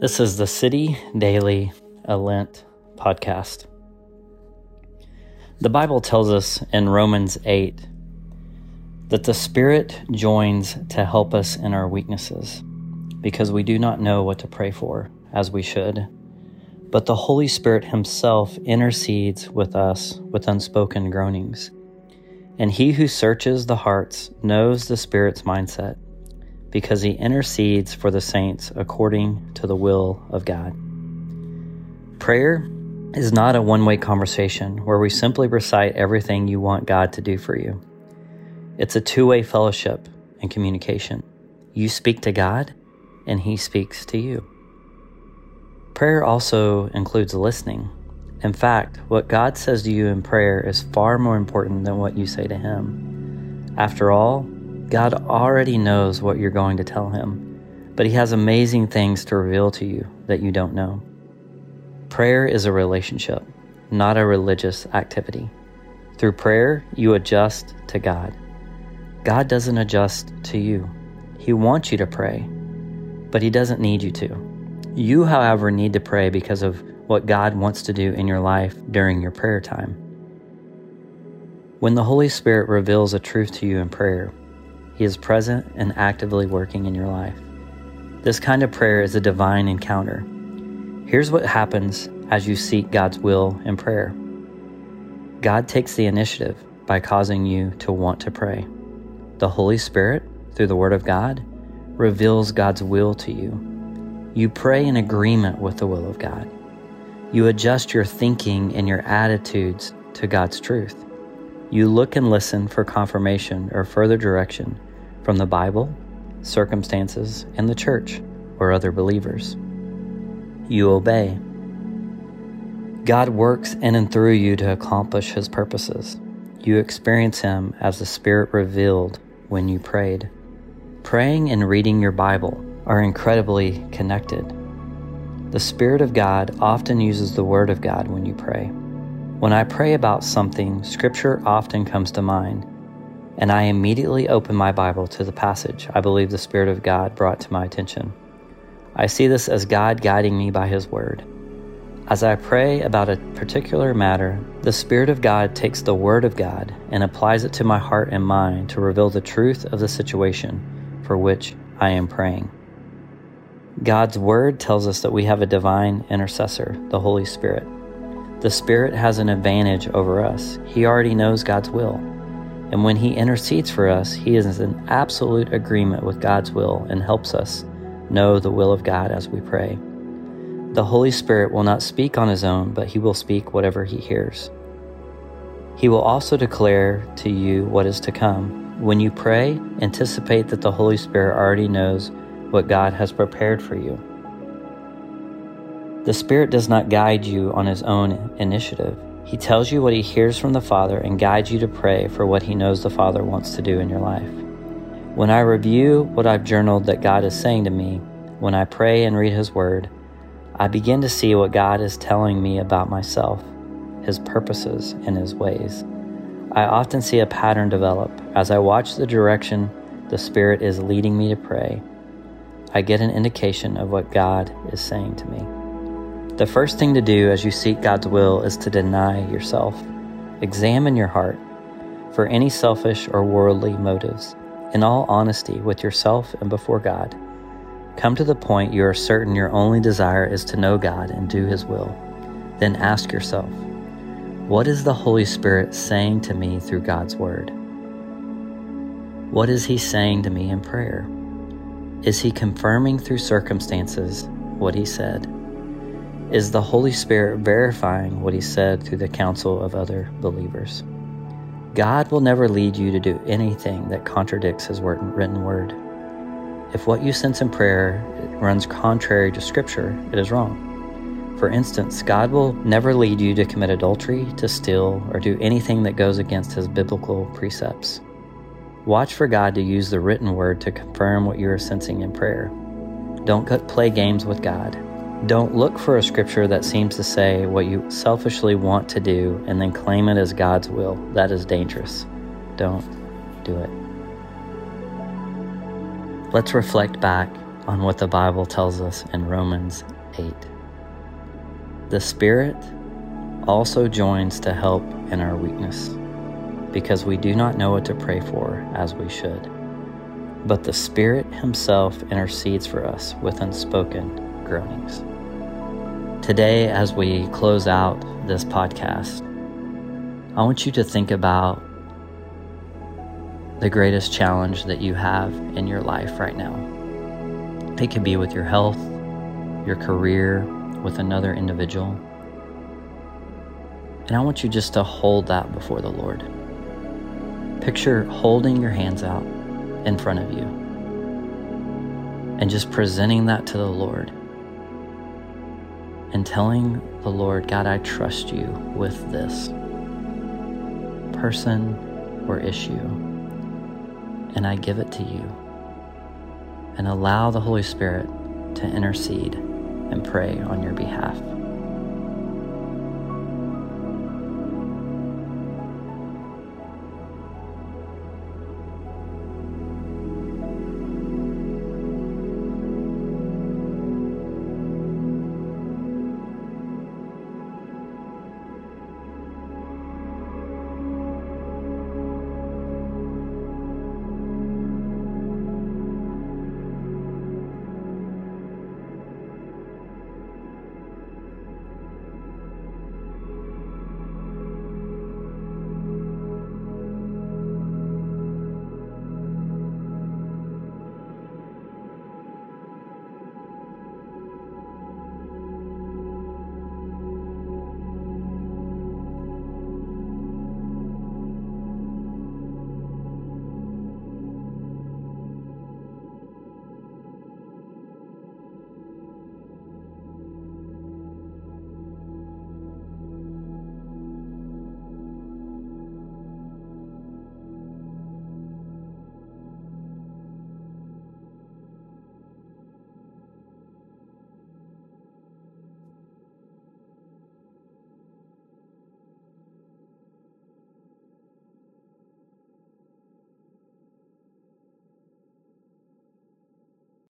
This is the City Daily a Lent podcast. The Bible tells us in Romans 8 that the Spirit joins to help us in our weaknesses because we do not know what to pray for as we should. But the Holy Spirit Himself intercedes with us with unspoken groanings. And He who searches the hearts knows the Spirit's mindset because he intercedes for the saints according to the will of God. Prayer is not a one way conversation where we simply recite everything you want God to do for you. It's a two way fellowship and communication. You speak to God, and He speaks to you. Prayer also includes listening. In fact, what God says to you in prayer is far more important than what you say to Him. After all, God already knows what you're going to tell him, but he has amazing things to reveal to you that you don't know. Prayer is a relationship, not a religious activity. Through prayer, you adjust to God. God doesn't adjust to you. He wants you to pray, but He doesn't need you to. You, however, need to pray because of what God wants to do in your life during your prayer time. When the Holy Spirit reveals a truth to you in prayer, he is present and actively working in your life. This kind of prayer is a divine encounter. Here's what happens as you seek God's will in prayer God takes the initiative by causing you to want to pray. The Holy Spirit, through the Word of God, reveals God's will to you. You pray in agreement with the will of God. You adjust your thinking and your attitudes to God's truth. You look and listen for confirmation or further direction from the Bible, circumstances, and the church or other believers. You obey. God works in and through you to accomplish his purposes. You experience him as the Spirit revealed when you prayed. Praying and reading your Bible are incredibly connected. The Spirit of God often uses the Word of God when you pray. When I pray about something, Scripture often comes to mind, and I immediately open my Bible to the passage I believe the Spirit of God brought to my attention. I see this as God guiding me by His Word. As I pray about a particular matter, the Spirit of God takes the Word of God and applies it to my heart and mind to reveal the truth of the situation for which I am praying. God's Word tells us that we have a divine intercessor, the Holy Spirit. The Spirit has an advantage over us. He already knows God's will. And when He intercedes for us, He is in absolute agreement with God's will and helps us know the will of God as we pray. The Holy Spirit will not speak on His own, but He will speak whatever He hears. He will also declare to you what is to come. When you pray, anticipate that the Holy Spirit already knows what God has prepared for you. The Spirit does not guide you on His own initiative. He tells you what he hears from the Father and guides you to pray for what he knows the Father wants to do in your life. When I review what I've journaled that God is saying to me, when I pray and read his word, I begin to see what God is telling me about myself, his purposes, and his ways. I often see a pattern develop as I watch the direction the Spirit is leading me to pray. I get an indication of what God is saying to me. The first thing to do as you seek God's will is to deny yourself. Examine your heart for any selfish or worldly motives. In all honesty with yourself and before God, come to the point you are certain your only desire is to know God and do His will. Then ask yourself, what is the Holy Spirit saying to me through God's Word? What is He saying to me in prayer? Is He confirming through circumstances what He said? Is the Holy Spirit verifying what He said through the counsel of other believers. God will never lead you to do anything that contradicts His written word. If what you sense in prayer runs contrary to Scripture, it is wrong. For instance, God will never lead you to commit adultery, to steal, or do anything that goes against His biblical precepts. Watch for God to use the written word to confirm what you are sensing in prayer. Don't play games with God. Don't look for a scripture that seems to say what you selfishly want to do and then claim it as God's will. That is dangerous. Don't do it. Let's reflect back on what the Bible tells us in Romans 8. The Spirit also joins to help in our weakness, because we do not know what to pray for as we should. But the Spirit Himself intercedes for us with unspoken groanings. Today, as we close out this podcast, I want you to think about the greatest challenge that you have in your life right now. It could be with your health, your career, with another individual. And I want you just to hold that before the Lord. Picture holding your hands out in front of you and just presenting that to the Lord and telling the Lord, God, I trust you with this person or issue, and I give it to you. And allow the Holy Spirit to intercede and pray on your behalf.